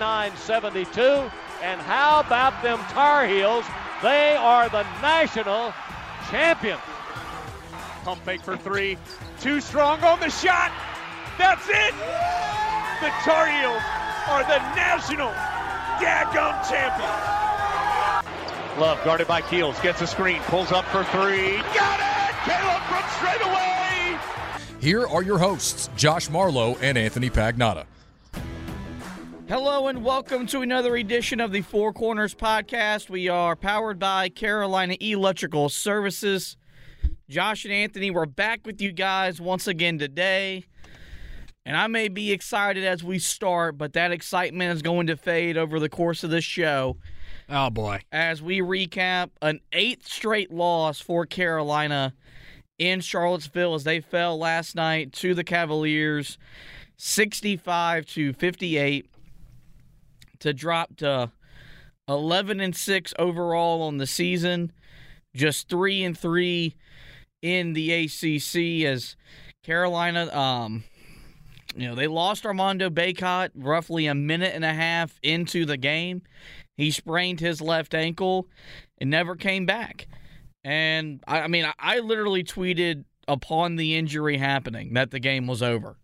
69 72. And how about them Tar Heels? They are the national champion. Pump fake for three. Too strong on the shot. That's it. The Tar Heels are the national daggum champion. Love guarded by Keels. Gets a screen. Pulls up for three. Got it. Caleb Brooks straight away. Here are your hosts, Josh Marlowe and Anthony Pagnotta. Hello and welcome to another edition of the Four Corners podcast. We are powered by Carolina Electrical Services. Josh and Anthony, we're back with you guys once again today. And I may be excited as we start, but that excitement is going to fade over the course of this show Oh boy. as we recap an eighth straight loss for Carolina in Charlottesville as they fell last night to the Cavaliers 65 to 58 to drop to 11 and 6 overall on the season, just 3 and 3 in the ACC as Carolina um you know, they lost Armando Bacot roughly a minute and a half into the game. He sprained his left ankle and never came back. And I, I mean, I, I literally tweeted upon the injury happening that the game was over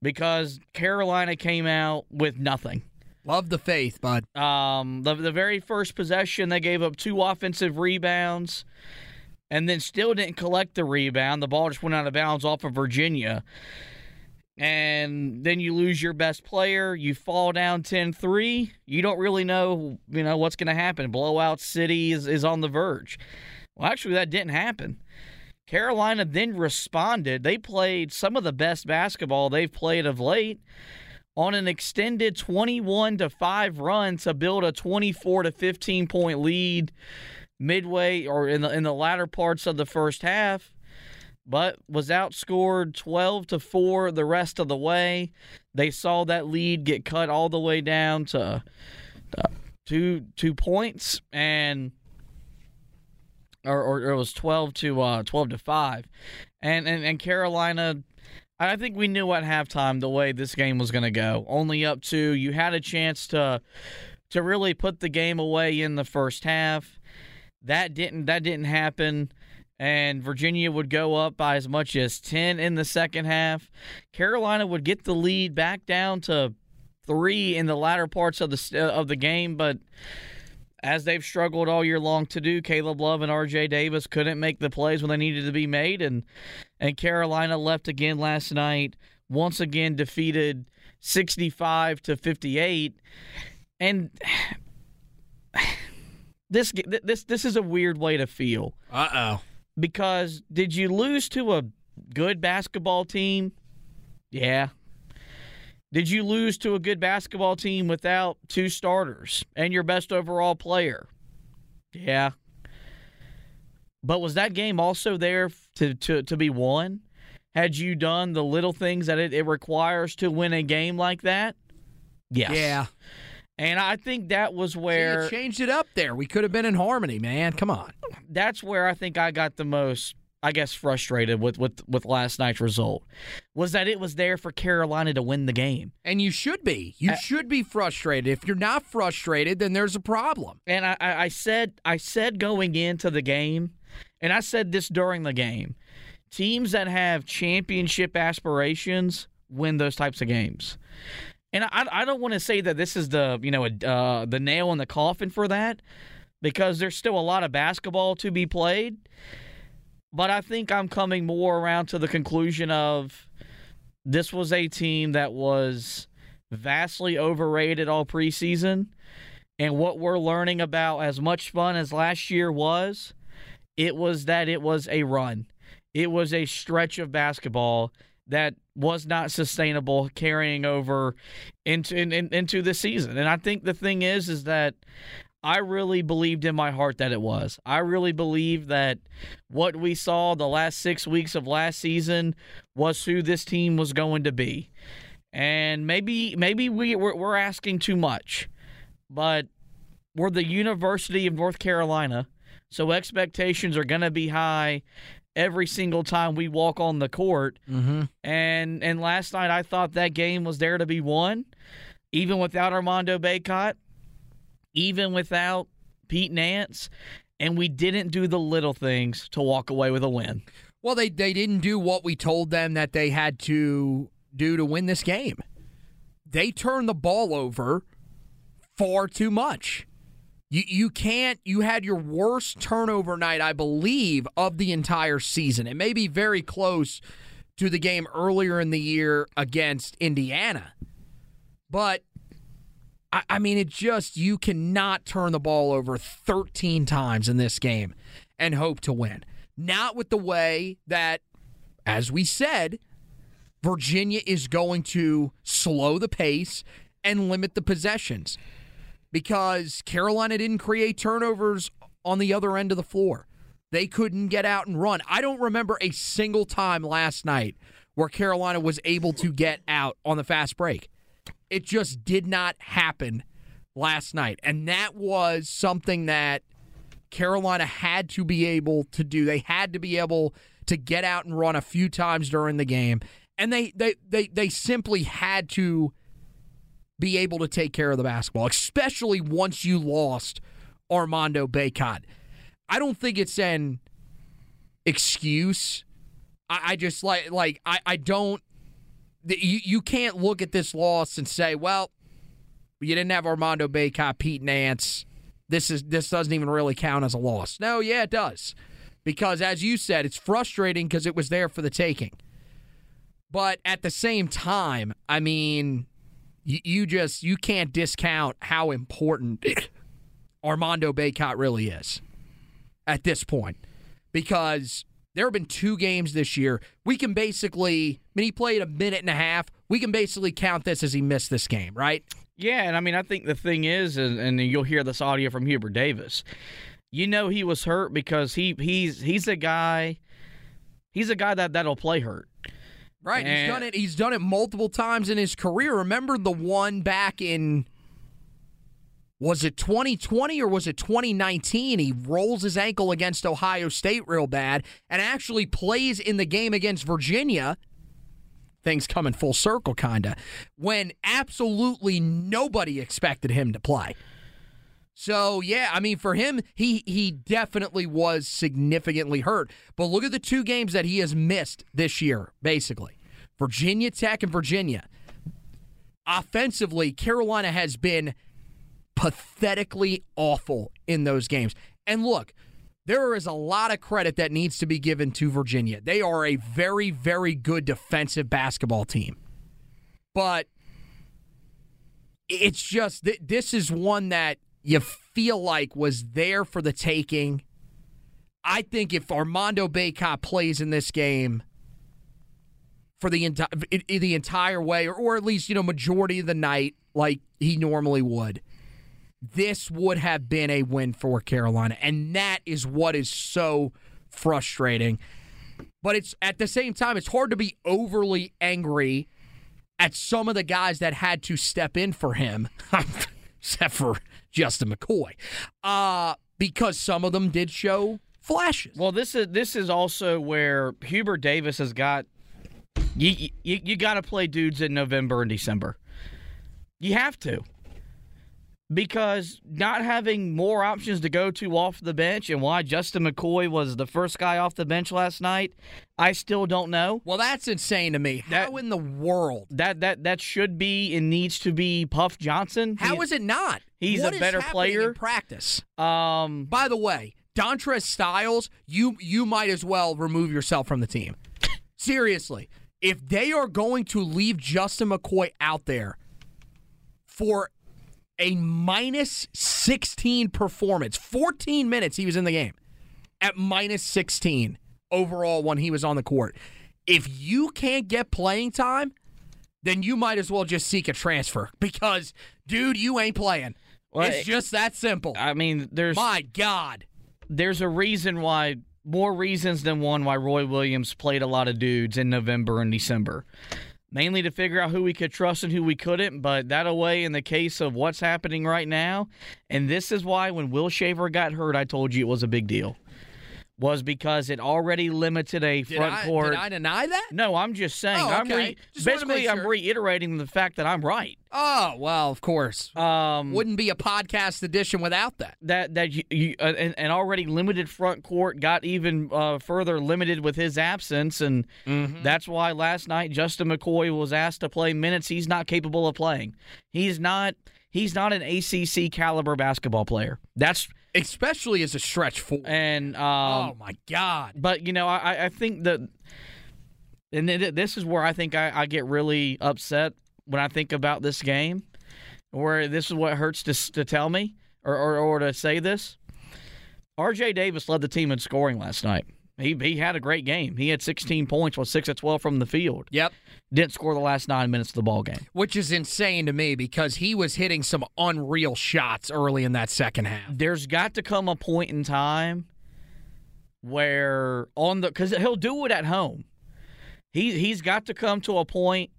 because Carolina came out with nothing. Love the faith, bud. Um, the, the very first possession, they gave up two offensive rebounds and then still didn't collect the rebound. The ball just went out of bounds off of Virginia. And then you lose your best player. You fall down 10 3. You don't really know, you know, what's going to happen. Blowout City is, is on the verge. Well, actually, that didn't happen. Carolina then responded. They played some of the best basketball they've played of late on an extended 21 to 5 run to build a 24 to 15 point lead midway or in the in the latter parts of the first half but was outscored 12 to 4 the rest of the way. They saw that lead get cut all the way down to uh, two two points and or, or it was 12 to uh 12 to 5 and and, and Carolina I think we knew at halftime the way this game was going to go. Only up to you had a chance to to really put the game away in the first half. That didn't that didn't happen and Virginia would go up by as much as 10 in the second half. Carolina would get the lead back down to 3 in the latter parts of the of the game, but as they've struggled all year long to do, Caleb Love and RJ Davis couldn't make the plays when they needed to be made and and Carolina left again last night, once again defeated 65 to 58. And this this this is a weird way to feel Uh oh. because did you lose to a good basketball team? Yeah. Did you lose to a good basketball team without two starters and your best overall player? Yeah. But was that game also there to, to, to be won? Had you done the little things that it, it requires to win a game like that? Yes. Yeah. And I think that was See, where you changed it up there. We could have been in harmony, man. Come on. that's where I think I got the most, I guess, frustrated with with with last night's result was that it was there for Carolina to win the game, And you should be. You should be frustrated. If you're not frustrated, then there's a problem. and I, I I said I said going into the game, and I said this during the game, teams that have championship aspirations win those types of games. And I, I don't want to say that this is the you know uh, the nail in the coffin for that, because there's still a lot of basketball to be played. But I think I'm coming more around to the conclusion of this was a team that was vastly overrated all preseason. And what we're learning about, as much fun as last year was, it was that it was a run. It was a stretch of basketball that was not sustainable carrying over into in, in, into the season. And I think the thing is is that I really believed in my heart that it was. I really believe that what we saw the last 6 weeks of last season was who this team was going to be. And maybe maybe we we're, we're asking too much. But we're the University of North Carolina, so expectations are going to be high every single time we walk on the court. Mm-hmm. And and last night I thought that game was there to be won, even without Armando Bacot, even without Pete Nance, and we didn't do the little things to walk away with a win. Well, they they didn't do what we told them that they had to do to win this game. They turned the ball over far too much. You you can't you had your worst turnover night I believe of the entire season. It may be very close to the game earlier in the year against Indiana. But I, I mean it just you cannot turn the ball over 13 times in this game and hope to win. Not with the way that as we said Virginia is going to slow the pace and limit the possessions because Carolina didn't create turnovers on the other end of the floor. They couldn't get out and run. I don't remember a single time last night where Carolina was able to get out on the fast break. It just did not happen last night. And that was something that Carolina had to be able to do. They had to be able to get out and run a few times during the game. And they they they, they simply had to be able to take care of the basketball, especially once you lost Armando Bacot. I don't think it's an excuse. I, I just like like I, I don't you, you can't look at this loss and say, well, you didn't have Armando Bacot, Pete Nance. This is this doesn't even really count as a loss. No, yeah, it does. Because as you said, it's frustrating because it was there for the taking. But at the same time, I mean, you, you just you can't discount how important Armando Bacot really is at this point because there have been two games this year. We can basically, I mean, he played a minute and a half. We can basically count this as he missed this game, right? Yeah, and I mean, I think the thing is, and, and you'll hear this audio from Hubert Davis. You know, he was hurt because he he's he's a guy, he's a guy that that'll play hurt. Right. And he's done it. He's done it multiple times in his career. Remember the one back in was it 2020 or was it 2019? He rolls his ankle against Ohio State real bad and actually plays in the game against Virginia. Things coming full circle, kinda. When absolutely nobody expected him to play. So yeah, I mean for him, he he definitely was significantly hurt. But look at the two games that he has missed this year, basically. Virginia Tech and Virginia. Offensively, Carolina has been pathetically awful in those games. And look, there is a lot of credit that needs to be given to Virginia. They are a very, very good defensive basketball team. But it's just this is one that you feel like was there for the taking. I think if Armando Bacot plays in this game for the entire the entire way, or, or at least you know majority of the night, like he normally would, this would have been a win for Carolina, and that is what is so frustrating. But it's at the same time, it's hard to be overly angry at some of the guys that had to step in for him, except for Justin McCoy, uh, because some of them did show flashes. Well, this is this is also where Hubert Davis has got you you, you got to play dudes in November and December. You have to. Because not having more options to go to off the bench and why Justin McCoy was the first guy off the bench last night, I still don't know. Well, that's insane to me. That- How in the world? That that that should be and needs to be Puff Johnson. How He- is it not? he's What a better player. in practice. um By the way, Dontrez Styles, you you might as well remove yourself from the team. Seriously, if they are going to leave Justin McCoy out there for a minus 16 performance, 14 minutes he was in the game at minus 16 overall when he was on the court. If you can't get playing time, then you might as well just seek a transfer because, dude, you ain't playing. Well, it's just that simple. I mean there's My God. there's a reason why more reasons than one why Roy Williams played a lot of dudes in November and December. Mainly to figure out who we could trust and who we couldn't, but that away in the case of what's happening right now. And this is why when Will Shaver got hurt, I told you it was a big deal. Was because it already limited a Did front I, court. did I deny that? no, I'm just saying. Oh, I'm okay. re- Just basically make I'm reiterating the fact that I'm right. Oh, well, of course. Um, Wouldn't be a podcast edition without that. that that you, you uh, an, an already limited front court got even uh, further limited with his absence, and Mm-hmm. that's why last night Justin McCoy was asked to play minutes he's not capable of playing. He's not. He's not an ACC caliber basketball player. That's Especially as a stretch four. and um, oh, my God. but you know, I, I think that, and this is where I think I, I get really upset when I think about this game, where this is what hurts to to tell me or or, or to say this. R.J. Davis led the team in scoring last night. He he had a great game. He had 16 points, was six of 12 from the field. Yep. Didn't score the last nine minutes of the ball game. Which is insane to me because he was hitting some unreal shots early in that second half. there's got to come a point in time where on the because he'll do it at home. He he's got to come to a point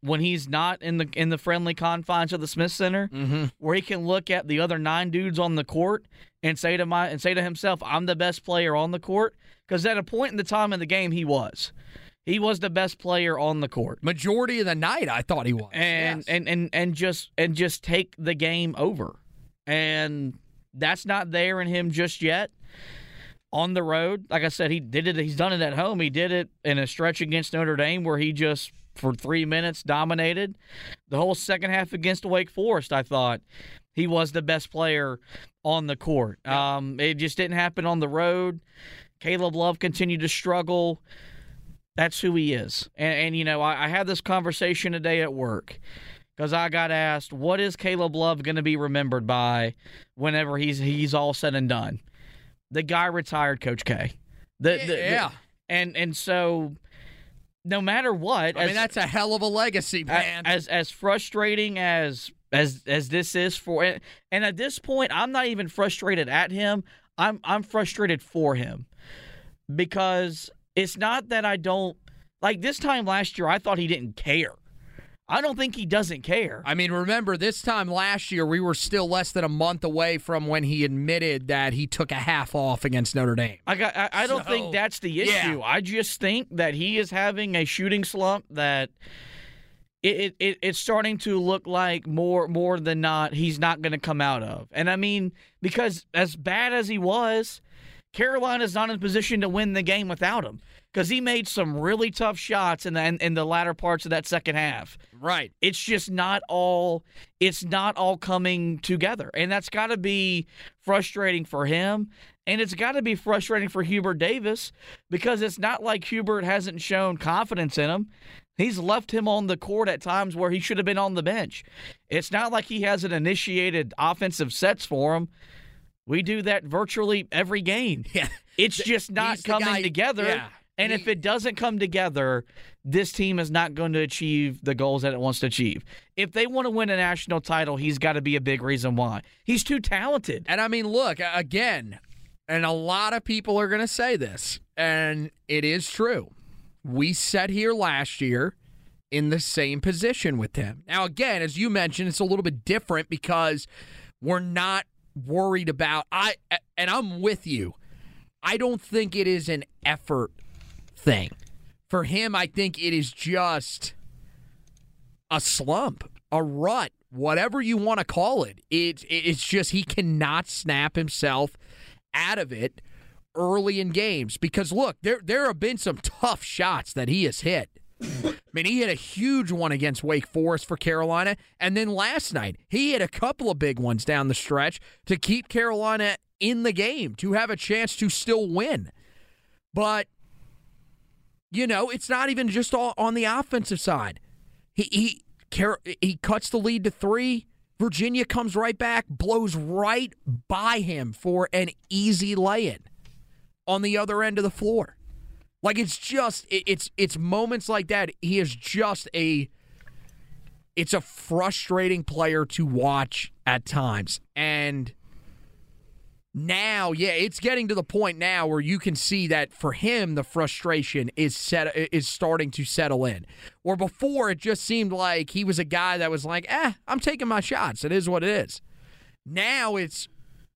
when he's not in the in the friendly confines of the Smith Center mm-hmm. where he can look at the other nine dudes on the court and say to my and say to himself, "I'm the best player on the court." Because at a point in the time in the game, he was. He was the best player on the court Majority of the night, I thought he was. and Yes. and and and just and just take the game over. And that's not there in him just yet. On the road, like I said, he did it. He's done it at home. He did it in a stretch against Notre Dame where he just for three minutes dominated. The whole second half against Wake Forest, I thought he was the best player on the court. Um, it just didn't happen on the road. Caleb Love continued to struggle. That's who he is. And, and you know, I, I had this conversation today at work because I got asked, "What is Caleb Love going to be remembered by whenever he's he's all said and done?" The guy retired Coach K. The, the- the- yeah. and and so no matter what, I mean, that's a hell of a legacy, man. as as frustrating as as as this is for and at this point I'm not even frustrated at him. I'm I'm frustrated for him. Because it's not that I don't like this time last year I thought he didn't care. I don't think he doesn't care. I mean, remember this time last year, we were still less than a month away from when he admitted that he took a half off against Notre Dame. I got. I, I don't So, think that's the yeah. issue. I just think that he is having a shooting slump that it, it it's starting to look like more more than not he's not going to come out of. And I mean because as bad as he was, Carolina's not in a position to win the game without him because he made some really tough shots in the in, in the latter parts of that second half. Right. it's just not all it's not all coming together and that's got to be frustrating for him and it's got to be frustrating for Hubert Davis because it's not like Hubert hasn't shown confidence in him. He's left him on the court at times where he should have been on the bench. It's not like he hasn't initiated offensive sets for him we do that virtually every game Yeah. it's just not coming guy- together yeah. and He- if it doesn't come together, this team is not going to achieve the goals that it wants to achieve. If they want to win a national title, he's got to be a big reason why. He's too talented. And I mean, look, again, and a lot of people are going to say this, and it is true. We sat here last year in the same position with him. Now, again, as you mentioned, it's a little bit different because we're not worried about I and I'm with you. I don't think it is an effort thing. For him, I think it is just a slump, a rut whatever you want to call it. It it's just he cannot snap himself out of it early in games because look, there there have been some tough shots that he has hit. I mean, he hit a huge one against Wake Forest for Carolina, and then last night he hit a couple of big ones down the stretch to keep Carolina in the game to have a chance to still win. But you know, it's not even just all on the offensive side. He he he cuts the lead to three. Virginia comes right back, blows right by him for an easy lay-in on the other end of the floor. Like it's just it's it's moments like that. He is just a it's a frustrating player to watch at times. And now, yeah, it's getting to the point now where you can see that for him the frustration is set is starting to settle in. Or before it just seemed like he was a guy that was like, "Eh, I'm taking my shots. It is what it is." Now it's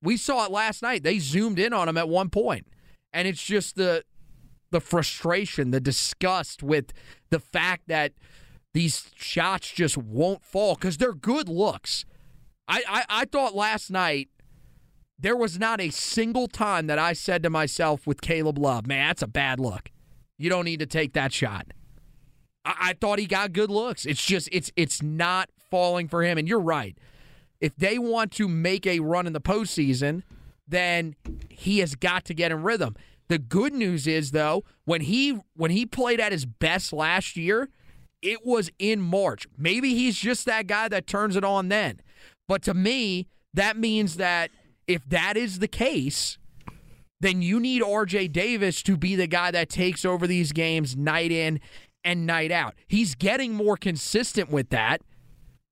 we saw it last night. They zoomed in on him at one point. And it's just the the frustration, the disgust with the fact that these shots just won't fall because they're good looks. I, I, I thought last night there was not a single time that I said to myself with Caleb Love, man, that's a bad look. You don't need to take that shot. I, I thought he got good looks. It's just it's it's not falling for him. And you're right. If they want to make a run in the postseason, then he has got to get in rhythm. The good news is though, when he when he played at his best last year, it was in March. Maybe he's just that guy that turns it on then. But to me, that means that if that is the case, then you need RJ Davis to be the guy that takes over these games night in and night out. He's getting more consistent with that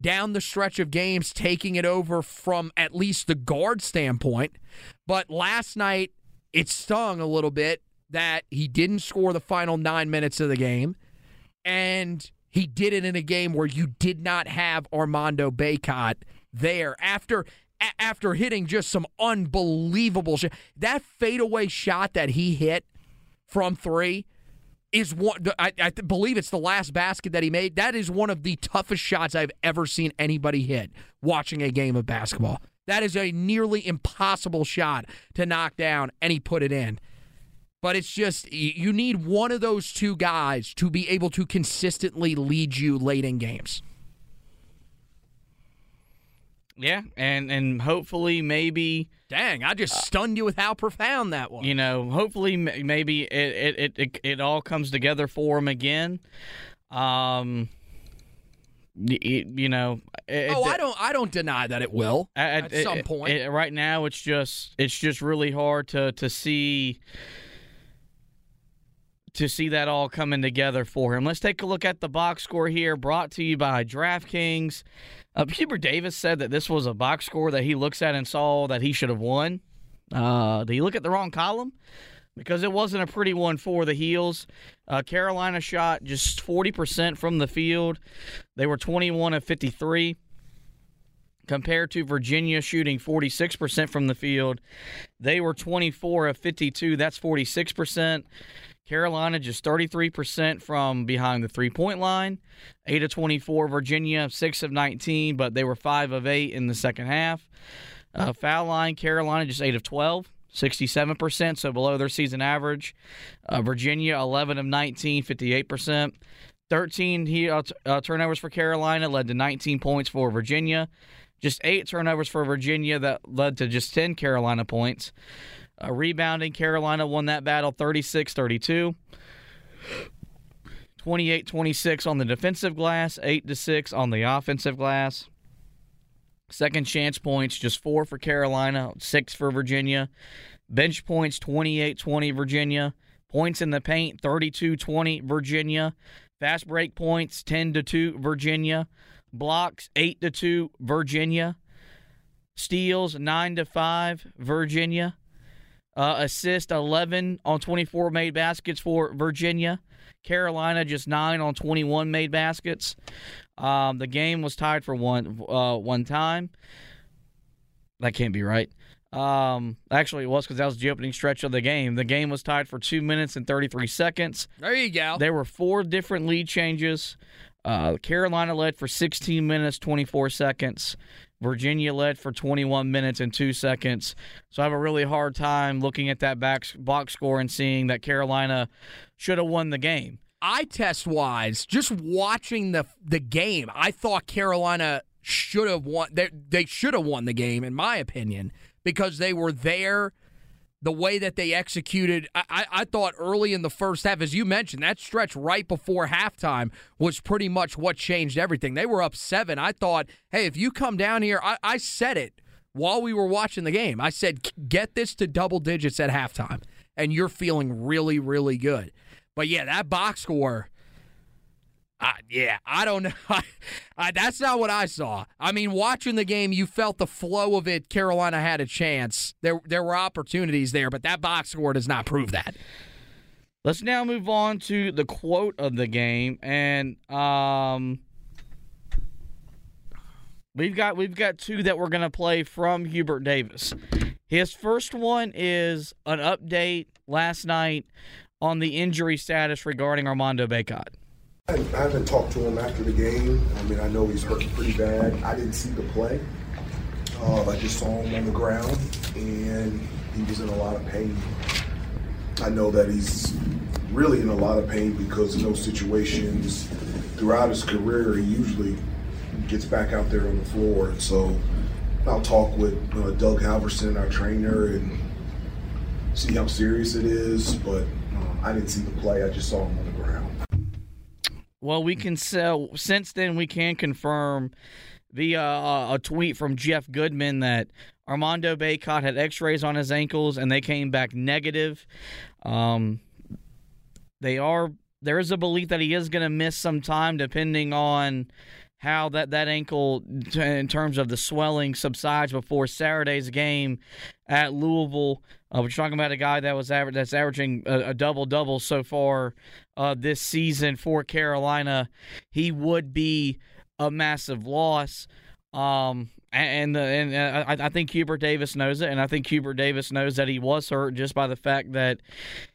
down the stretch of games, taking it over from at least the guard standpoint. But last night, it stung a little bit that he didn't score the final nine minutes of the game. And he did it in a game where you did not have Armando Bacot there after after hitting just some unbelievable shit. That fadeaway shot that he hit from three is one. I, I believe it's the last basket that he made. That is one of the toughest shots I've ever seen anybody hit watching a game of basketball. That is a nearly impossible shot to knock down, and he put it in. But it's just, you need one of those two guys to be able to consistently lead you late in games. Yeah, and and hopefully maybe. Dang, I just stunned you with how profound that was. You know, hopefully maybe it it it, it all comes together for him again. Um, you know. It, oh, I don't I don't deny that it will at, at some point. right now, it's just it's just really hard to to see to see that all coming together for him. Let's take a look at the box score here, brought to you by DraftKings. Uh, Hubert Davis said that this was a box score that he looks at and saw that he should have won. Uh, did he look at the wrong column? Because it wasn't a pretty one for the Heels. Uh, Carolina shot just 40% from the field. They were 21 of 53 compared to Virginia shooting 46% from the field. They were 24 of 52. That's 46%. Carolina just 33% from behind the three point line. 8 of 24, Virginia 6 of 19, but they were 5 of 8 in the second half. Uh, foul line, Carolina just 8 of 12. 67%, so below their season average. Uh, Virginia, 11 of 19, 58%. 13 he, uh, uh, turnovers for Carolina led to 19 points for Virginia. Just eight turnovers for Virginia that led to just 10 Carolina points. Uh, rebounding, Carolina won that battle 36 32. 28 26 on the defensive glass, 8 to 6 on the offensive glass. Second chance points, just four for Carolina, six for Virginia. Bench points, 28 20 Virginia. Points in the paint, 32 20 Virginia. Fast break points, 10 to 2 Virginia. Blocks, 8 to 2 Virginia. Steals, 9 to 5 Virginia. Uh, assist 11 on 24 made baskets for Virginia. Carolina just 9 on 21 made baskets. Um, the game was tied for one uh, one time. That can't be right. Um, actually, it was because that was the opening stretch of the game. The game was tied for two minutes and 33 seconds. There you go. There were four different lead changes. Uh, Carolina led for 16 minutes 24 seconds. Virginia led for 21 minutes and two seconds. So I have a really hard time looking at that back, box score and seeing that Carolina should have won the game. Eye test wise, just watching the the game, I thought Carolina should have won. They, they should have won the game, in my opinion, because they were there. The way that they executed, I, I, thought early in the first half, as you mentioned, that stretch right before halftime was pretty much what changed everything. They were up seven. I thought, hey, if you come down here, I, I said it while we were watching the game. I said, get this to double digits at halftime, and you're feeling really, really good. But yeah, that box score. Uh, yeah, I don't know. I, that's not what I saw. I mean, watching the game, you felt the flow of it. Carolina had a chance. There, there were opportunities there, but that box score does not prove that. Let's now move on to the quote of the game, and um, we've got we've got two that we're gonna play from Hubert Davis. His first one is an update last night on the injury status regarding Armando Bacot. I haven't talked to him after the game. I mean, I know he's hurt pretty bad. I didn't see the play. Uh, I just saw him on the ground, and he was in a lot of pain. I know that he's really in a lot of pain because in those situations, throughout his career, he usually gets back out there on the floor. And so I'll talk with uh, Doug Halverson, our trainer, and see how serious it is. But I didn't see the play. I just saw him on the ground. Well, we can sell. Since then, we can confirm via uh, a tweet from Jeff Goodman that Armando Bacot had X-rays on his ankles and they came back negative. Um, they are there is a belief that he is going to miss some time, depending on how that that ankle, in terms of the swelling, subsides before Saturday's game at Louisville. Uh, we're talking about a guy that was aver- that's averaging a, a double double so far uh, this season for Carolina. He would be a massive loss. Um, and and, and I, I think Hubert Davis knows it, and I think Hubert Davis knows that he was hurt just by the fact that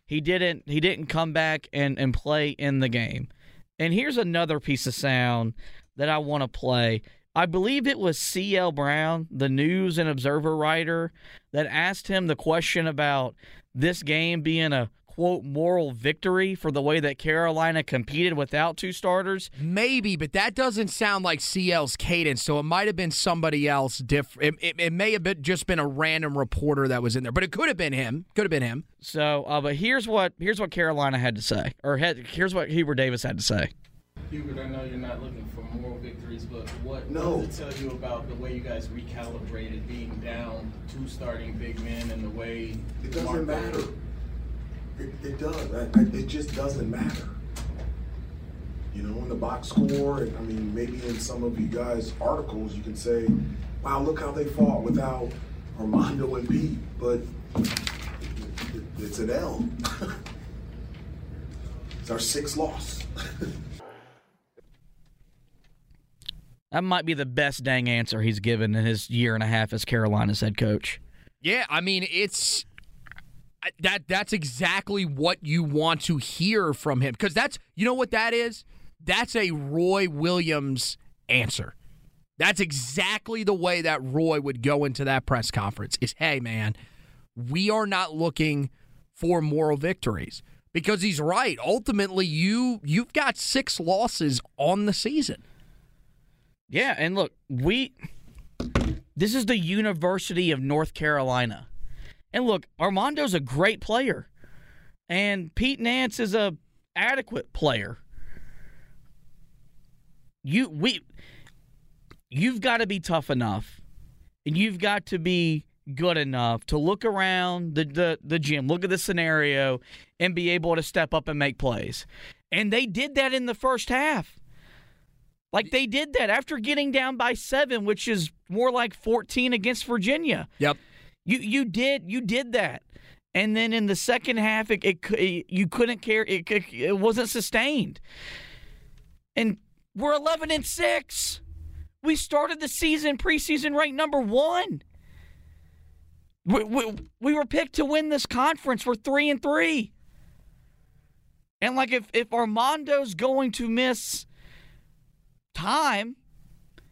he didn't he didn't come back and, and play in the game. And here's another piece of sound that I want to play. I believe it was C.L. Brown, the news and observer writer, that asked him the question about this game being a quote moral victory for the way that Carolina competed without two starters. Maybe, but that doesn't sound like CL's cadence. So it might have been somebody else different. It, it, it, may have been just been a random reporter that was in there, but it could have been him. Could have been him. So, uh, but here's what here's what Carolina had to say, or had, here's what Hubert Davis had to say. Hubert, I know you're not looking for moral victories, but what, No. does it tell you about the way you guys recalibrated being down two starting big men and the way It doesn't Marco- matter. It, it does. I, I, it just doesn't matter. You know, in the box score, and I mean, maybe in some of you guys' articles, you can say, "Wow, look how they fought without Armando and Pete," but it, it's an L. it's our sixth loss. That might be the best dang answer he's given in his year and a half as Carolina's head coach. Yeah, I mean it's that that's exactly what you want to hear from him because that's you know what that is. That's a Roy Williams answer. That's exactly the way that Roy would go into that press conference. Is hey man, we are not looking for moral victories because he's right. Ultimately, you you've got six losses on the season. Yeah, and look, we this is the University of North Carolina. And look, Armando's a great player. And Pete Nance is a adequate player. You we you've got to be tough enough and you've got to be good enough to look around the, the, the gym, look at the scenario, and be able to step up and make plays. And they did that in the first half. Like they did that after getting down by seven, which is more like 14 against Virginia. Yep. You you did you did that, and then in the second half, it, it, it you couldn't care. It, it it wasn't sustained, and we're 11 and six. We started the season preseason ranked number one. We, we, we were picked to win this conference. We're three and three. And like if if Armando's going to miss time,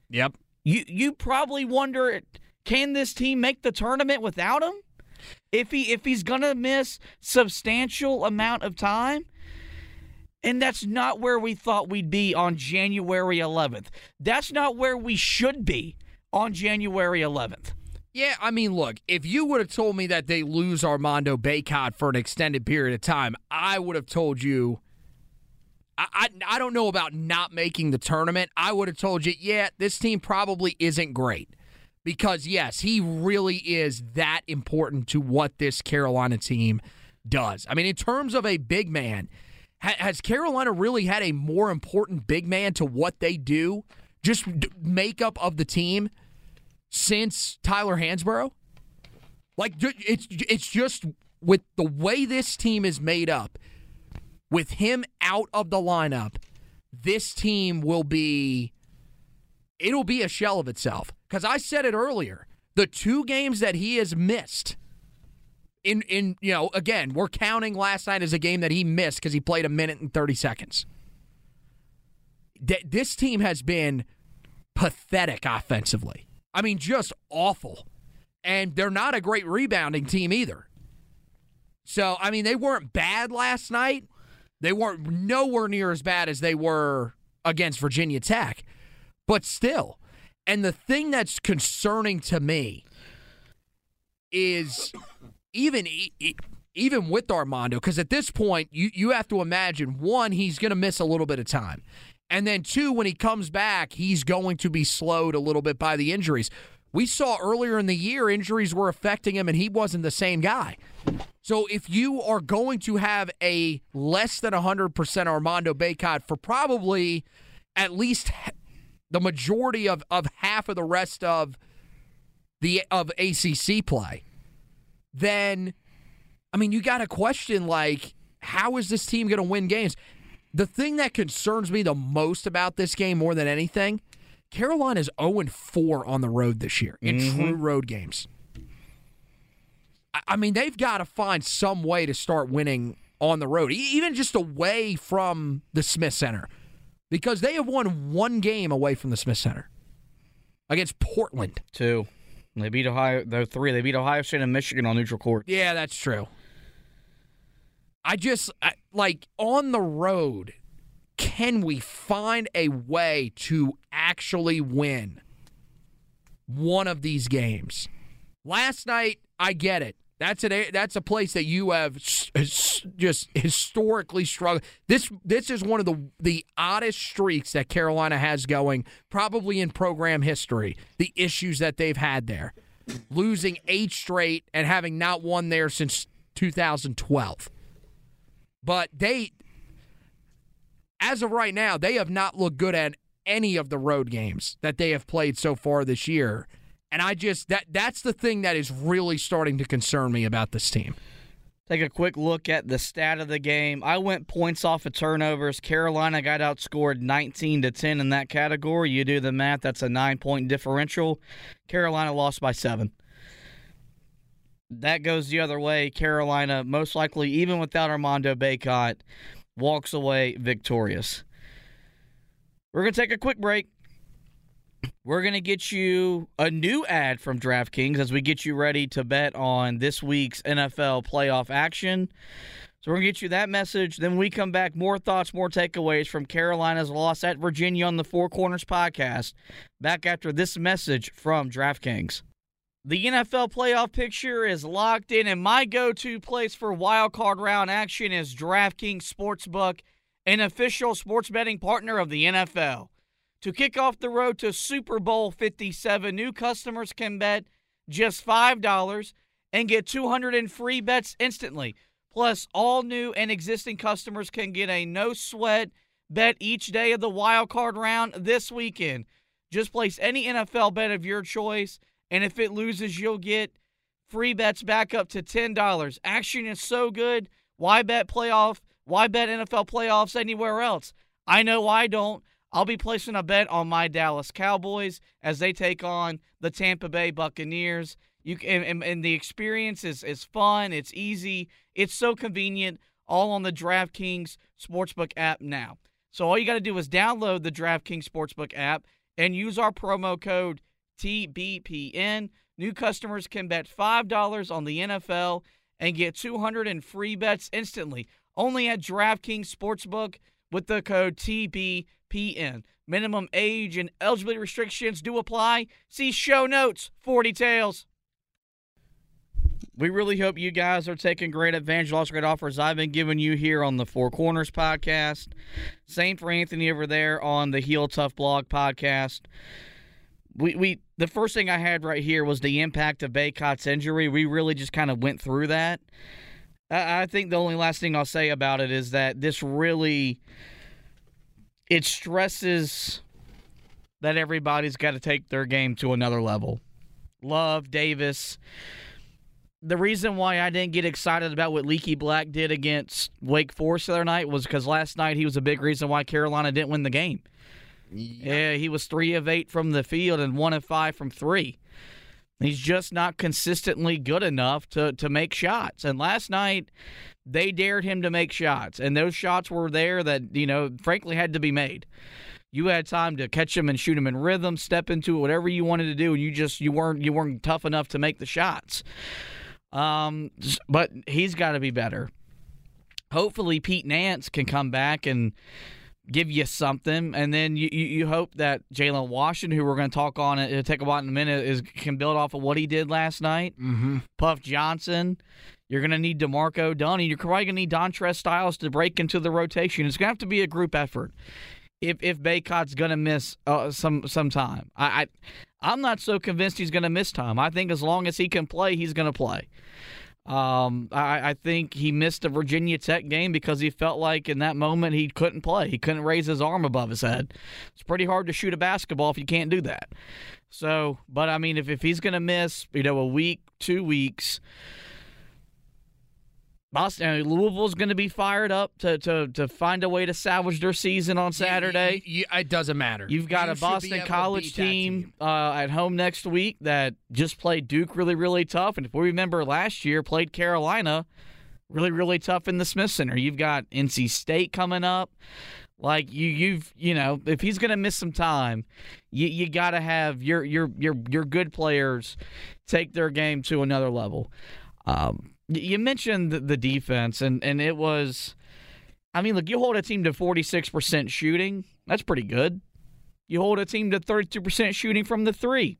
Yep. you you probably wonder can this team make the tournament without him? If he if he's gonna miss substantial amount of time, and that's not where we thought we'd be on January 11th. That's not where we should be on January 11th. Yeah, I mean, look, if you would have told me that they lose Armando Bacot for an extended period of time, I would have told you. I, I, don't know about not making the tournament. I would have told you, yeah, this team probably isn't great. Because, yes, he really is that important to what this Carolina team does. I mean, in terms of a big man, ha- has Carolina really had a more important big man to what they do? Just d- makeup of the team since Tyler Hansbrough? Like it's it's just with the way this team is made up, with him out of the lineup, this team will be it'll be a shell of itself. Cuz I said it earlier, the two games that he has missed in in you know, again, we're counting last night as a game that he missed cuz he played a minute and 30 seconds. Th- this team has been pathetic offensively. I mean, just awful. And they're not a great rebounding team either. So, I mean, they weren't bad last night. They weren't nowhere near as bad as they were against Virginia Tech. But still, and the thing that's concerning to me is even even with Armando, because at this point, you, you have to imagine one, he's going to miss a little bit of time. And then two, when he comes back, he's going to be slowed a little bit by the injuries. We saw earlier in the year injuries were affecting him and he wasn't the same guy. So if you are going to have a less than 100% Armando Bacot for probably at least the majority of, of half of the rest of the of ACC play, then I mean you got to question like how is this team going to win games? The thing that concerns me the most about this game more than anything, Carolina is 0 4 on the road this year in Mhm. true road games. I- mean, they've got to find some way to start winning on the road, even just away from the Smith Center, because they have won one game away from the Smith Center against Portland. Two. They beat Ohio. Though three. They beat Ohio State and Michigan on neutral court. Yeah, that's true. I just I, like on the road. Can we find a way to actually win one of these games? Last night, I get it. That's a that's a place that you have just historically struggled. This this is one of the the oddest streaks that Carolina has going, probably in program history. The issues that they've had there, losing eight straight and having not won there since 2012. But they, as of right now, they have not looked good at any of the road games that they have played so far this year. And I just that that's the thing that is really starting to concern me about this team. Take a quick look at the stat of the game. I went points off of turnovers. Carolina got outscored 19 to 10 in that category. You do the math, that's a 9-point differential. Carolina lost by 7. That goes the other way. Carolina most likely even without Armando Bacot walks away victorious. We're going to take a quick break. We're going to get you a new ad from DraftKings as we get you ready to bet on this week's NFL playoff action. So we're going to get you that message. Then we come back, more thoughts, more takeaways from Carolina's loss at Virginia on the Four Corners podcast. Back after this message from DraftKings. The NFL playoff picture is locked in, and my go to place for wild card round action is DraftKings Sportsbook, an official sports betting partner of the NFL. To kick off the road to Super Bowl 57, new customers can bet just $5 and get 200 in free bets instantly. Plus, all new and existing customers can get a no sweat bet each day of the wild card round this weekend. Just place any NFL bet of your choice, and if it loses, you'll get free bets back up to $10. Action is so good. Why bet playoff? Why bet NFL playoffs anywhere else? I know I don't. I'll be placing a bet on my Dallas Cowboys as they take on the Tampa Bay Buccaneers. You can, and, and the experience is, is fun. It's easy. It's so convenient. All on the DraftKings Sportsbook app now. So all you got to do is download the DraftKings Sportsbook app and use our promo code TBPN. New customers can bet $5 on the NFL and get 200 in free bets instantly. Only at DraftKings Sportsbook with the code TBPN. Minimum age and eligibility restrictions do apply. See show notes for details. We really hope you guys are taking great advantage of all the great offers I've been giving you here on the Four Corners podcast. Same for Anthony over there on the Heel Tough Blog podcast. We we the first thing I had right here was the impact of Bacot's injury. We really just kind of went through that. I, think the only last thing I'll say about it is that this really it stresses that everybody's got to take their game to another level. Love Davis the reason why I didn't get excited about what Leaky Black did against Wake Forest the other night was because last night he was a big reason why Carolina didn't win the game. Yeah, he was three of eight from the field and one of five from three. He's just not consistently good enough to to make shots. And last night they dared him to make shots, and those shots were there that you know, frankly, had to be made. You had time to catch him and shoot him in rhythm, step into it, whatever you wanted to do, and you just you weren't you weren't tough enough to make the shots. Um, but he's got to be better. Hopefully, Pete Nance can come back and give you something, and then you, you, hope that Jalen Washington, who we're going to talk on it, it'll take a while in a minute, is can build off of what he did last night. Mm-hmm. Puff Johnson. You're going to need D'Marco Dunning. You're probably going to need Dontrez Styles to break into the rotation. It's going to have to be a group effort if if Bacot's going to miss uh, some some time. I, I I'm not so convinced he's going to miss time. I think as long as he can play, he's going to play. Um, I, I, think he missed a Virginia Tech game because he felt like in that moment he couldn't play. He couldn't raise his arm above his head. It's pretty hard to shoot a basketball if you can't do that. So, but I mean, if, if he's going to miss, you know, a week, two weeks, Boston, uh, Louisville's going to be fired up to, to to find a way to salvage their season on Saturday. You, you, it doesn't matter. You've got you a Boston College team, team. Uh, at home next week that just played Duke really, really tough. And if we remember last year, played Carolina really, really tough in the Smith Center. You've got NC State coming up. Like you, you've you know, if he's going to miss some time, you you got to have your your your your good players take their game to another level. Um, you mentioned the defense, and, and it was. I mean, look, you hold a team to 46% shooting. That's pretty good. You hold a team to 32% shooting from the three.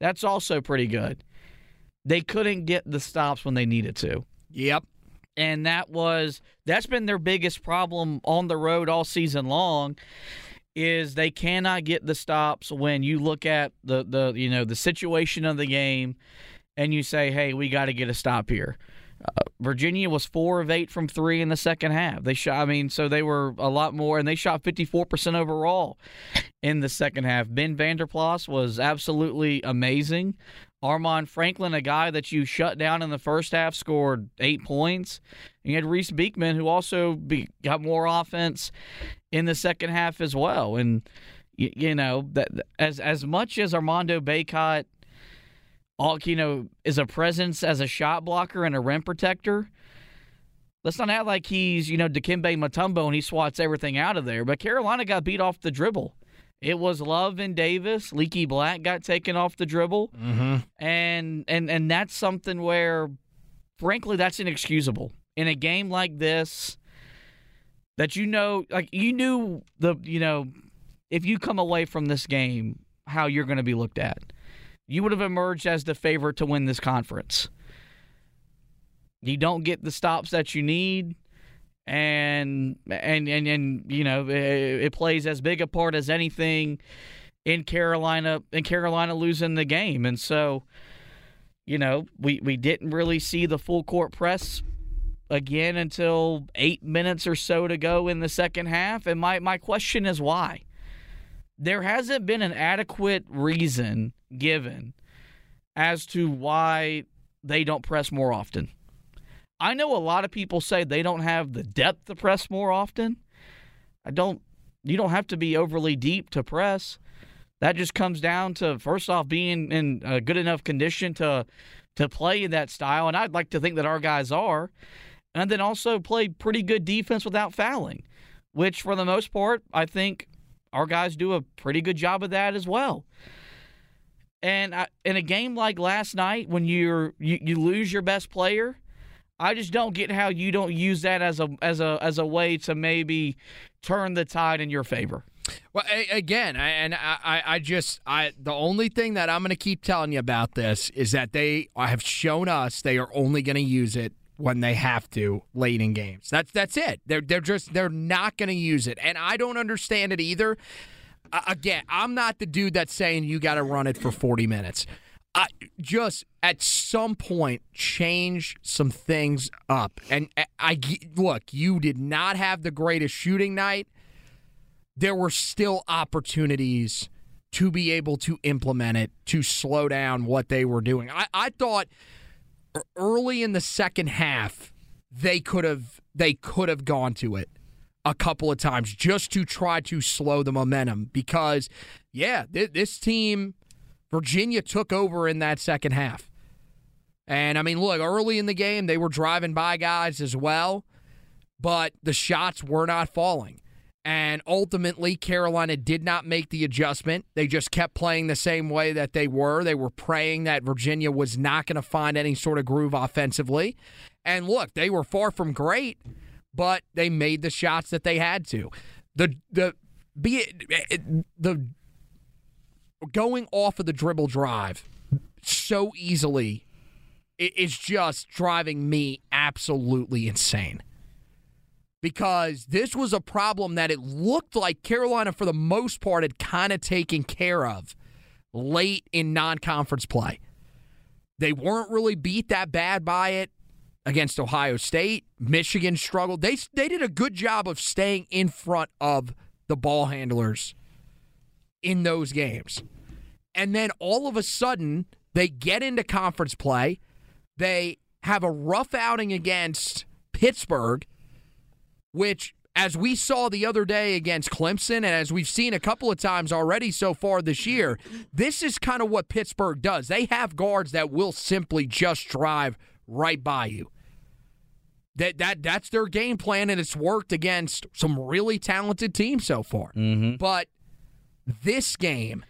That's also pretty good. They couldn't get the stops when they needed to. Yep. And that was that's been their biggest problem on the road all season long is they cannot get the stops when you look at the the you know the situation of the game and you say, hey, we got to get a stop here. Uh, Virginia was four of eight from three in the second half. They shot, I mean, so they were a lot more, and they shot 54% overall in the second half. Ben Vander Plas was absolutely amazing. Armaan Franklin, a guy that you shut down in the first half, scored eight points. And you had Reece Beekman, who also be, got more offense in the second half as well. And you, you know that as as much as Armando Bacot all you know is a presence as a shot blocker and a rim protector. Let's not act like he's you know Dikembe Mutombo and he swats everything out of there. But Carolina got beat off the dribble. It was Love and Davis. Leaky Black got taken off the dribble, mm-hmm. and and and that's something where, frankly, that's inexcusable in a game like this. That you know, like you knew the you know, if you come away from this game, how you're going to be looked at you would have emerged as the favorite to win this conference. You don't get the stops that you need, and and and and you know it, it plays as big a part as anything in Carolina in Carolina losing the game, and so you know we we didn't really see the full court press again until eight minutes or so to go in the second half, and my my question is why? There hasn't been an adequate reason given as to why they don't press more often. I know a lot of people say they don't have the depth to press more often. I don't you don't have to be overly deep to press. That just comes down to first off being in a good enough condition to to play in that style and I'd like to think that our guys are and then also play pretty good defense without fouling which for the most part, I think our guys do a pretty good job of that as well. And I, in a game like last night, when you're you, you lose your best player, I just don't get how you don't use that as a as a as a way to maybe turn the tide in your favor. Well, again, I, and I, I- I just, I the only thing that I'm going to keep telling you about this is that they have shown us they are only going to use it when they have to late in games. That's that's it. They're they're just they're not going to use it, and I don't understand it either. Uh, again, I'm not the dude that's saying you got to run it for 40 minutes. I just at some point change some things up. And I, I look, you did not have the greatest shooting night there were still opportunities to be able to implement it to slow down what they were doing. I, I thought early in the second half they could have they could have gone to it a couple of times just to try to slow the momentum because yeah, th- this team Virginia took over in that second half. And I mean, look, early in the game they were driving by guys as well, but the shots were not falling. And ultimately, Carolina did not make the adjustment. They just kept playing the same way that they were. They were praying that Virginia was not going to find any sort of groove offensively. And look, they were far from great, but they made the shots that they had to. The the be it, the going off of the dribble drive so easily is just driving me absolutely insane because this was a problem that it looked like Carolina, for the most part, had kind of taken care of late in non conference play. They weren't really beat that bad by it against Ohio State. Michigan struggled. They, they did a good job of staying in front of the ball handlers in those games. And then all of a sudden, they get into conference play. They have a rough outing against Pittsburgh which, as we saw the other day against Clemson, and as we've seen a couple of times already so far this year, this is kind of what Pittsburgh does. They have guards that will simply just drive right by you. That that that's their game plan, and it's worked against some really talented teams so far. Mm-hmm. But this game,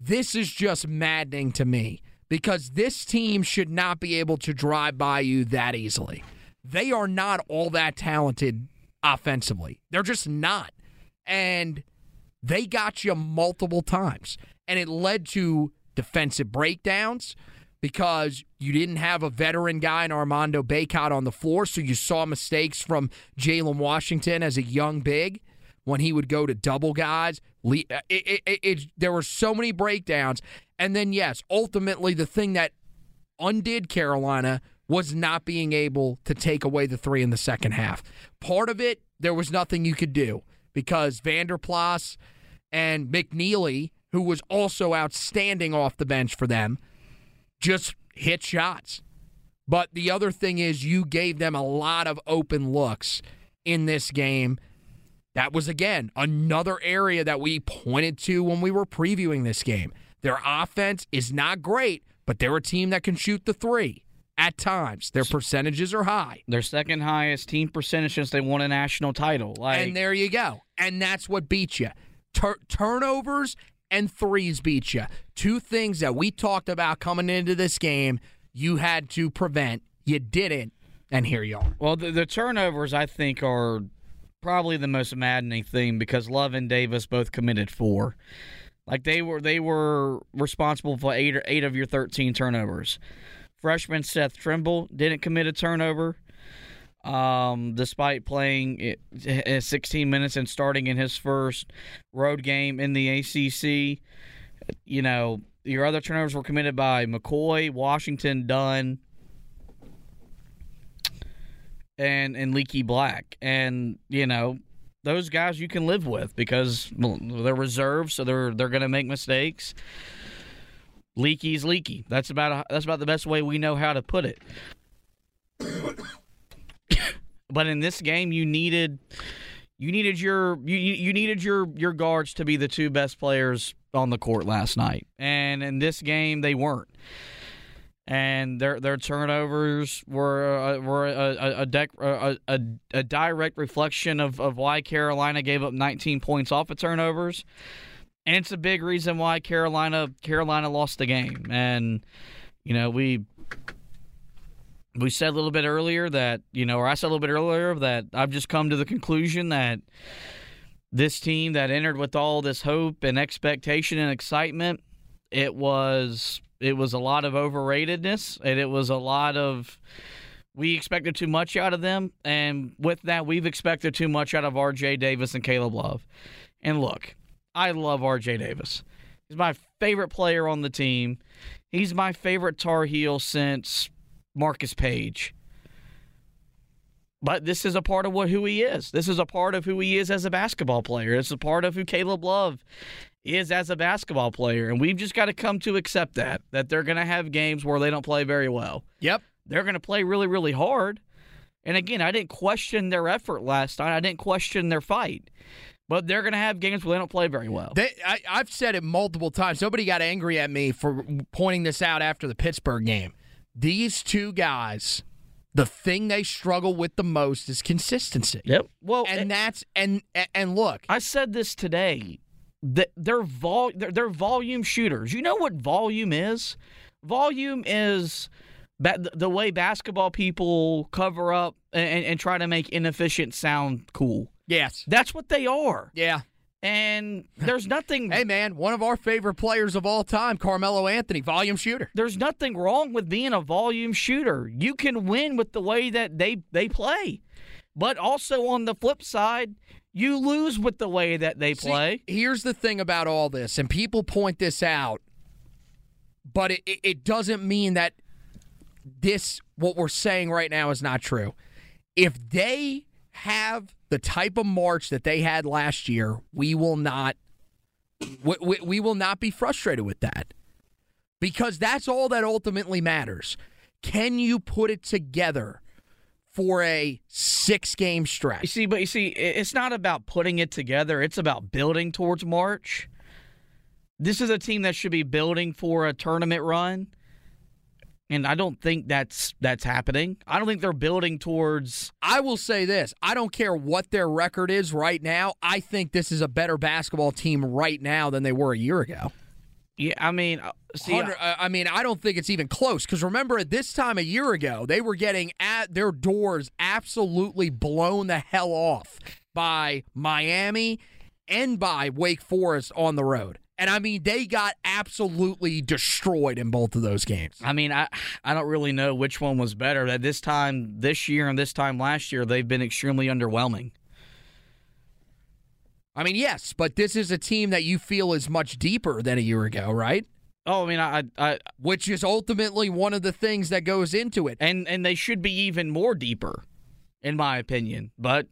this is just maddening to me because this team should not be able to drive by you that easily they are not all that talented offensively. They're just not. And they got you multiple times. And it led to defensive breakdowns because you didn't have a veteran guy in Armando Bacot on the floor. So you saw mistakes from Jalen Washington as a young big when he would go to double guys. Uh, it, it, it, it, there were so many breakdowns. And then, yes, ultimately, the thing that undid Carolina was not being able to take away the three in the second half. Part of it, there was nothing you could do because Vander Plas and McKneely, who was also outstanding off the bench for them, just hit shots. But the other thing is, you gave them a lot of open looks in this game. That was, again, another area that we pointed to when we were previewing this game. Their offense is not great, but they're a team that can shoot the three at times. Their percentages are high. Their second highest team percentage since they won a national title. Like, and there you go. And that's what beat you. Tur- turnovers and threes beat you. Two things that we talked about coming into this game you had to prevent. You didn't, and here you are. Well, the, the turnovers, I think, are probably the most maddening thing because Love and Davis both committed four. Like they were, they were responsible for eight or eight of your thirteen turnovers. Freshman Seth Trimble didn't commit a turnover, um, despite playing 16 minutes and starting in his first road game in the ACC. You know, your other turnovers were committed by McCoy, Washington, Dunn, and and Leaky Black, and you know those guys you can live with because they're reserves, so they're they're going to make mistakes. Leaky's leaky. That's about that's about the best way we know how to put it. But in this game, you needed you needed your you you needed your your guards to be the two best players on the court last night, and in this game they weren't. and their their turnovers were uh, were a a, a, a, a direct reflection of, of why Carolina gave up 19 points off of turnovers, and it's a big reason why Carolina Carolina lost the game. And you know we we said a little bit earlier that you know, or I said a little bit earlier that I've just come to the conclusion that this team that entered with all this hope and expectation and excitement, it was it was a lot of overratedness and it was a lot of we expected too much out of them and with that we've expected too much out of RJ Davis and Caleb Love. And look, I love RJ Davis. He's my favorite player on the team. He's my favorite Tar Heel since Marcus Paige. But this is a part of what who he is. This is a part of who he is as a basketball player. It's a part of who Caleb Love is as a basketball player. And we've just got to come to accept that, that they're going to have games where they don't play very well. Yep. They're going to play really, really hard. And again, I didn't question their effort last night. I didn't question their fight. But they're going to have games where they don't play very well. They, I, I've said it multiple times. Nobody got angry at me for pointing this out after the Pittsburgh game. These two guys, the thing they struggle with the most is consistency. Yep. Well, and it- that's and and look, I said this today. That they're vol they're, they're volume shooters. You know what volume is? Volume is the way basketball people cover up and, and try to make inefficient sound cool. yes, That's what they are. yeah. And there's nothing Hey man, one of our favorite players of all time, Carmelo Anthony, volume shooter. there's nothing wrong with being a volume shooter. You can win with the way that they they play. But also on the flip side, you lose with the way that they See, play. here's the thing about all this, and people point this out, but it, it doesn't mean that this, what we're saying right now, is not true. If they have the type of march that they had last year, we will not. We, we, we will not be frustrated with that because that's all that ultimately matters. Can you put it together for a six game You stretch? see, but you see, it's not about putting it together. It's about building towards March. This is a team that should be building for a tournament run, and I don't think that's that's happening. I don't think they're building towards. I will say this I don't care what their record is right now. I think this is a better basketball team right now than they were a year ago. Yeah, I mean, uh, see, uh, I mean, I don't think it's even close because remember at this time a year ago, they were getting at their doors absolutely blown the hell off by Miami and by Wake Forest on the road. And I mean, they got absolutely destroyed in both of those games. I mean, I I don't really know which one was better. At this time this year and this time last year, they've been extremely underwhelming. I mean, yes, but this is a team that you feel is much deeper than a year ago, right? Oh, I mean, I, I Which is ultimately one of the things that goes into it. and and they should be even more deeper, in my opinion. But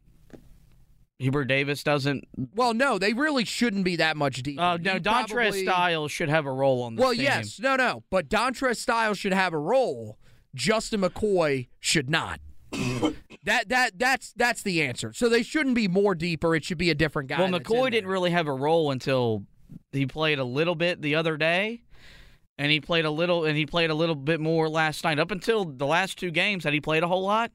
Hubert Davis doesn't. Well, no, they really shouldn't be that much deeper. Uh, no, You Dontrez probably- Styles should have a role on this Well, team. yes, no, no, but Dontrez Styles should have a role. Justin McCoy should not. that that that's that's the answer. So they shouldn't be more deeper. It should be a different guy. Well, McCoy didn't really have a role until he played a little bit the other day, and he played a little, and he played a little bit more last night. Up until the last two games, had he played a whole lot?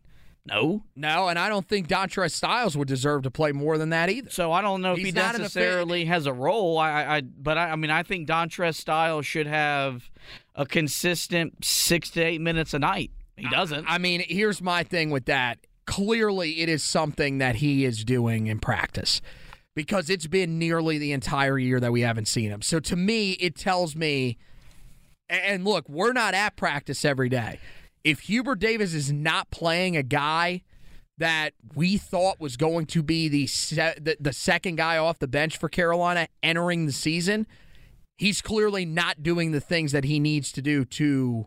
No. No, and I don't think Dontrez Styles would deserve to play more than that either. So I don't know if He's he necessarily has a role. I, I, I but I, I mean, I think Dontrez Styles should have a consistent six to eight minutes a night. He doesn't. I mean, here's my thing with that. Clearly, it is something that he is doing in practice because it's been nearly the entire year that we haven't seen him. So to me, it tells me, and look, we're not at practice every day. If Hubert Davis is not playing a guy that we thought was going to be the, se- the the second guy off the bench for Carolina entering the season, he's clearly not doing the things that he needs to do to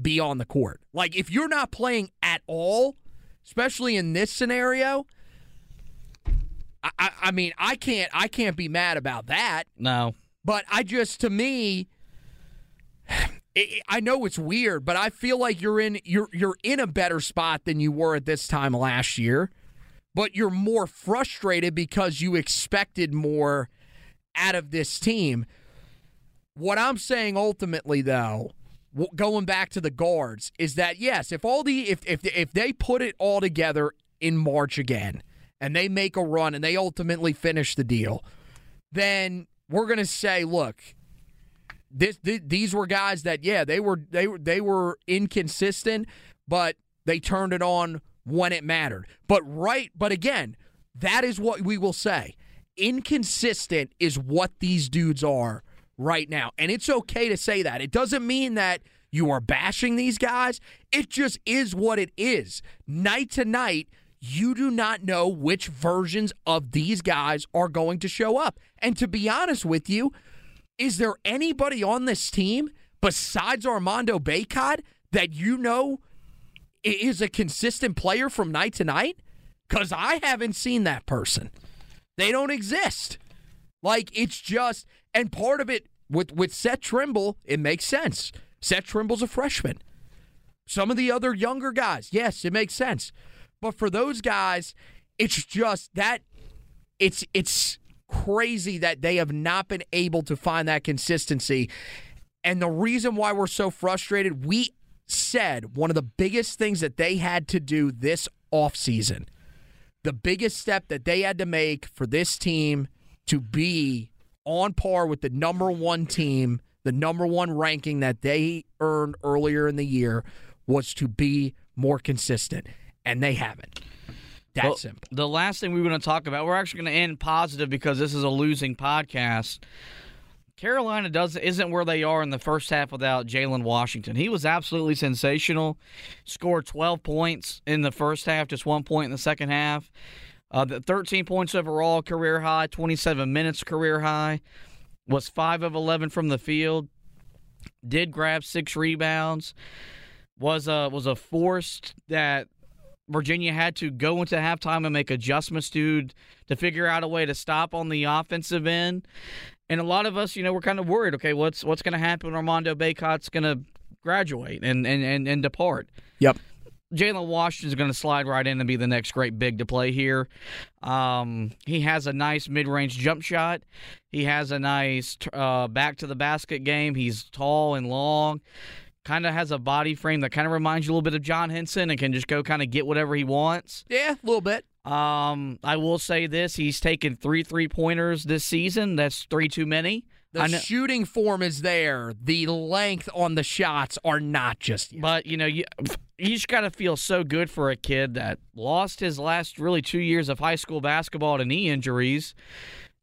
be on the court. Like if you're not playing at all, especially in this scenario, I, I, I mean I can't I can't be mad about that. no. But I just to me, I know it's weird, but I feel like you're in you're you're in a better spot than you were at this time last year. But you're more frustrated because you expected more out of this team. What I'm saying ultimately, though, going back to the guards is that yes, if all the if if if they put it all together in March again and they make a run and they ultimately finish the deal, then we're going to say, look, this, th- these were guys that yeah, they were they were they were inconsistent, but they turned it on when it mattered. But right, but again, that is what we will say. Inconsistent is what these dudes are right now. And it's okay to say that. It doesn't mean that you are bashing these guys. It just is what it is. Night to night, you do not know which versions of these guys are going to show up. And to be honest with you, is there anybody on this team besides Armando Bacot that you know is a consistent player from night to night? Because I haven't seen that person. They don't exist. Like it's just, and part of it with with Seth Trimble, it makes sense. Seth Trimble's a freshman. Some of the other younger guys, yes, it makes sense. But for those guys, it's just that it's it's crazy that they have not been able to find that consistency. And the reason why we're so frustrated, we said one of the biggest things that they had to do this offseason, the biggest step that they had to make for this team to be on par with the number one team, the number one ranking that they earned earlier in the year, was to be more consistent. And they haven't. That Well, simple. The last thing we want to talk about, we're actually going to end positive because this is a losing podcast. Carolina doesn't isn't where they are in the first half without Jalen Washington. He was absolutely sensational. Scored 12 points in the first half, just one point in the second half. Uh, the 13 points overall, career high. 27 minutes, career high. Was five of 11 from the field. Did grab six rebounds. Was a was a force that Virginia had to go into halftime and make adjustments to to figure out a way to stop on the offensive end. And a lot of us, you know, we're kind of worried. Okay, what's what's going to happen? when Armando Bacot's going to graduate and and and, and depart. Yep. Jalen Washington's going to slide right in and be the next great big to play here. Um, he has a nice mid-range jump shot. He has a nice uh, back to the basket game. He's tall and long. Kind of has a body frame that kind of reminds you a little bit of John Henson and can just go kind of get whatever he wants. Yeah, a little bit. Um, I will say this: he's taken three three pointers this season. That's three too many. The know- shooting form is there. The length on the shots are not just yet. But you know, you you just got to feel so good for a kid that lost his last really two years of high school basketball to knee injuries.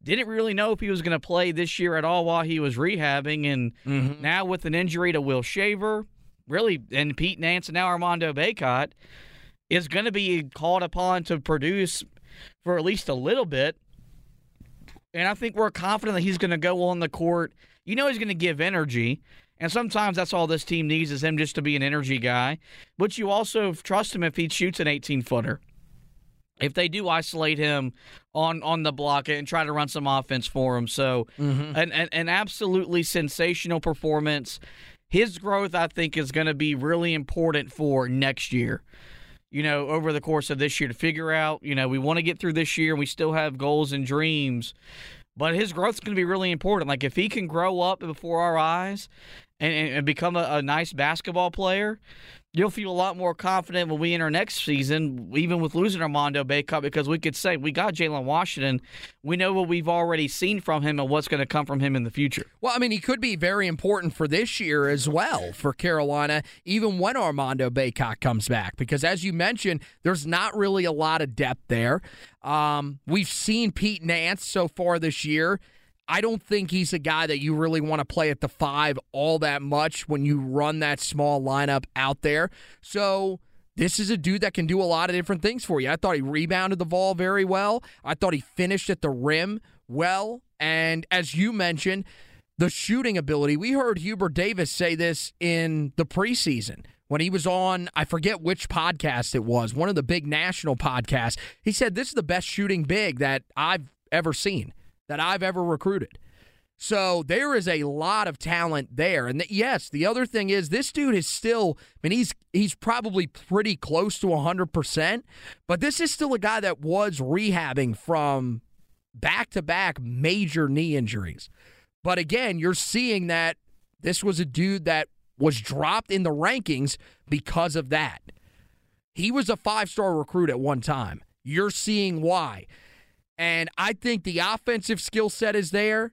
Didn't really know if he was going to play this year at all while he was rehabbing, and mm-hmm. now with an injury to Will Shaver, really, and Pete Nance, and now Armando Bacot is going to be called upon to produce for at least a little bit. And I think we're confident that he's going to go on the court. You know, he's going to give energy. And sometimes that's all this team needs is him just to be an energy guy. But you also trust him if he shoots an 18 footer. If they do isolate him on on the block and try to run some offense for him. So, mm-hmm. an, an, an absolutely sensational performance. His growth, I think, is going to be really important for next year you know, over the course of this year to figure out, you know, we want to get through this year. We still have goals and dreams, but his growth's going to be really important. Like if he can grow up before our eyes and, and, and become a, a nice basketball player, you'll feel a lot more confident when we enter next season, even with losing Armando Bacot, because we could say we got Jalen Washington. We know what we've already seen from him and what's going to come from him in the future. Well, I mean, he could be very important for this year as well for Carolina, even when Armando Bacot comes back, because as you mentioned, there's not really a lot of depth there. Um, we've seen Pete Nance so far this year. I don't think he's a guy that you really want to play at the five all that much when you run that small lineup out there. So this is a dude that can do a lot of different things for you. I thought he rebounded the ball very well. I thought he finished at the rim well. And as you mentioned, the shooting ability. We heard Hubert Davis say this in the preseason when he was on, I forget which podcast it was, one of the big national podcasts. He said, This is the best shooting big that I've ever seen, that I've ever recruited. So there is a lot of talent there. And yes, the other thing is this dude is still I mean he's he's probably pretty close to 100%, but this is still a guy that was rehabbing from back-to-back major knee injuries. But again, you're seeing that this was a dude that was dropped in the rankings because of that. He was a five star recruit at one time. You're seeing why. And I think the offensive skill set is there.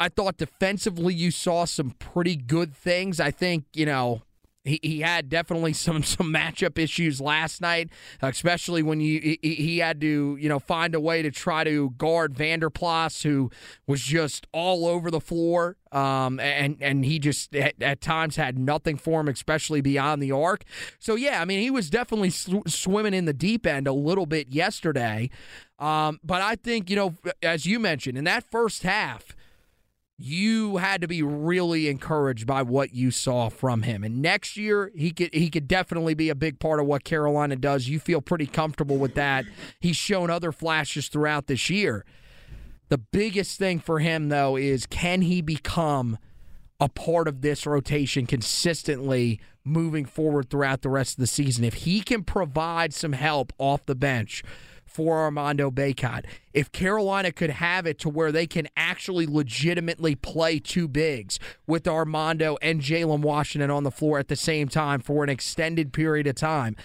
I thought defensively you saw some pretty good things. I think, you know, he, he had definitely some some matchup issues last night, especially when you he, he had to you know find a way to try to guard Vander Plas, who was just all over the floor, um, and and he just at, at, times had nothing for him, especially beyond the arc. So yeah, I mean he was definitely sw- swimming in the deep end a little bit yesterday, um, but I think you know as you mentioned in that first half you had to be really encouraged by what you saw from him. And next year, he could he could definitely be a big part of what Carolina does. You feel pretty comfortable with that. He's shown other flashes throughout this year. The biggest thing for him though is can he become a part of this rotation consistently moving forward throughout the rest of the season? If he can provide some help off the bench, for Armando Bacot. If Carolina could have it to where they can actually legitimately play two bigs with Armando and Jalen Washington on the floor at the same time for an extended period of time,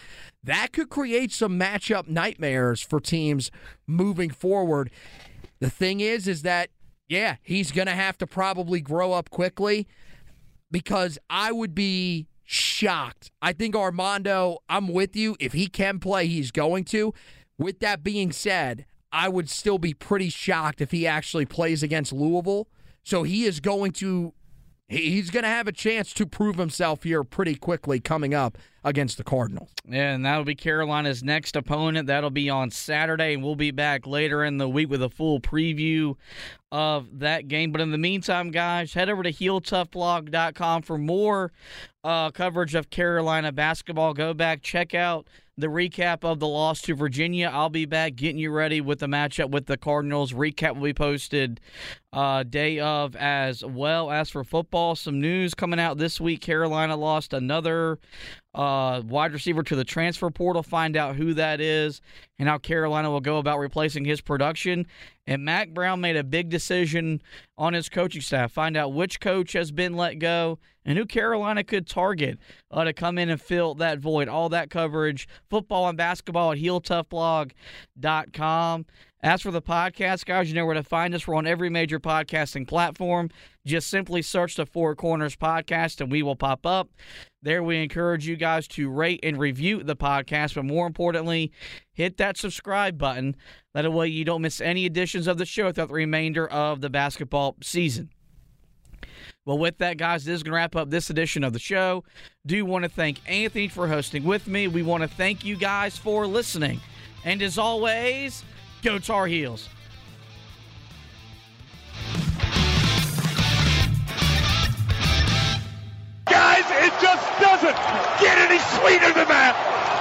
that could create some matchup nightmares for teams moving forward. The thing is, is that, yeah, he's going to have to probably grow up quickly because I would be shocked. I think Armando, I'm with you. If he can play, he's going to. With that being said, I would still be pretty shocked if he actually plays against Louisville. So he is going to he's going to have a chance to prove himself here pretty quickly coming up against the Cardinals. Yeah, and that'll be Carolina's next opponent. That'll be on Saturday, and we'll be back later in the week with a full preview of that game. But in the meantime, guys, head over to HeelToughBlog.com for more uh, coverage of Carolina basketball. Go back, check out the recap of the loss to Virginia. I'll be back getting you ready with the matchup with the Cardinals. Recap will be posted uh, day of as well. As for football, some news coming out this week. Carolina lost another uh, wide receiver to the transfer portal. Find out who that is and how Carolina will go about replacing his production. And Mack Brown made a big decision on his coaching staff. Find out which coach has been let go and who Carolina could target uh, to come in and fill that void. All that coverage, football and basketball at HeelToughBlog.com. As for the podcast, guys, you know where to find us. We're on every major podcasting platform. Just simply search the Four Corners Podcast and we will pop up. There, we encourage you guys to rate and review the podcast, but more importantly, hit that subscribe button. That way, you don't miss any editions of the show throughout the remainder of the basketball season. Well, with that, guys, this is going to wrap up this edition of the show. Do want to thank Anthony for hosting with me. We want to thank you guys for listening. And as always, Go Tar Heels. Guys, it just doesn't get any sweeter than that.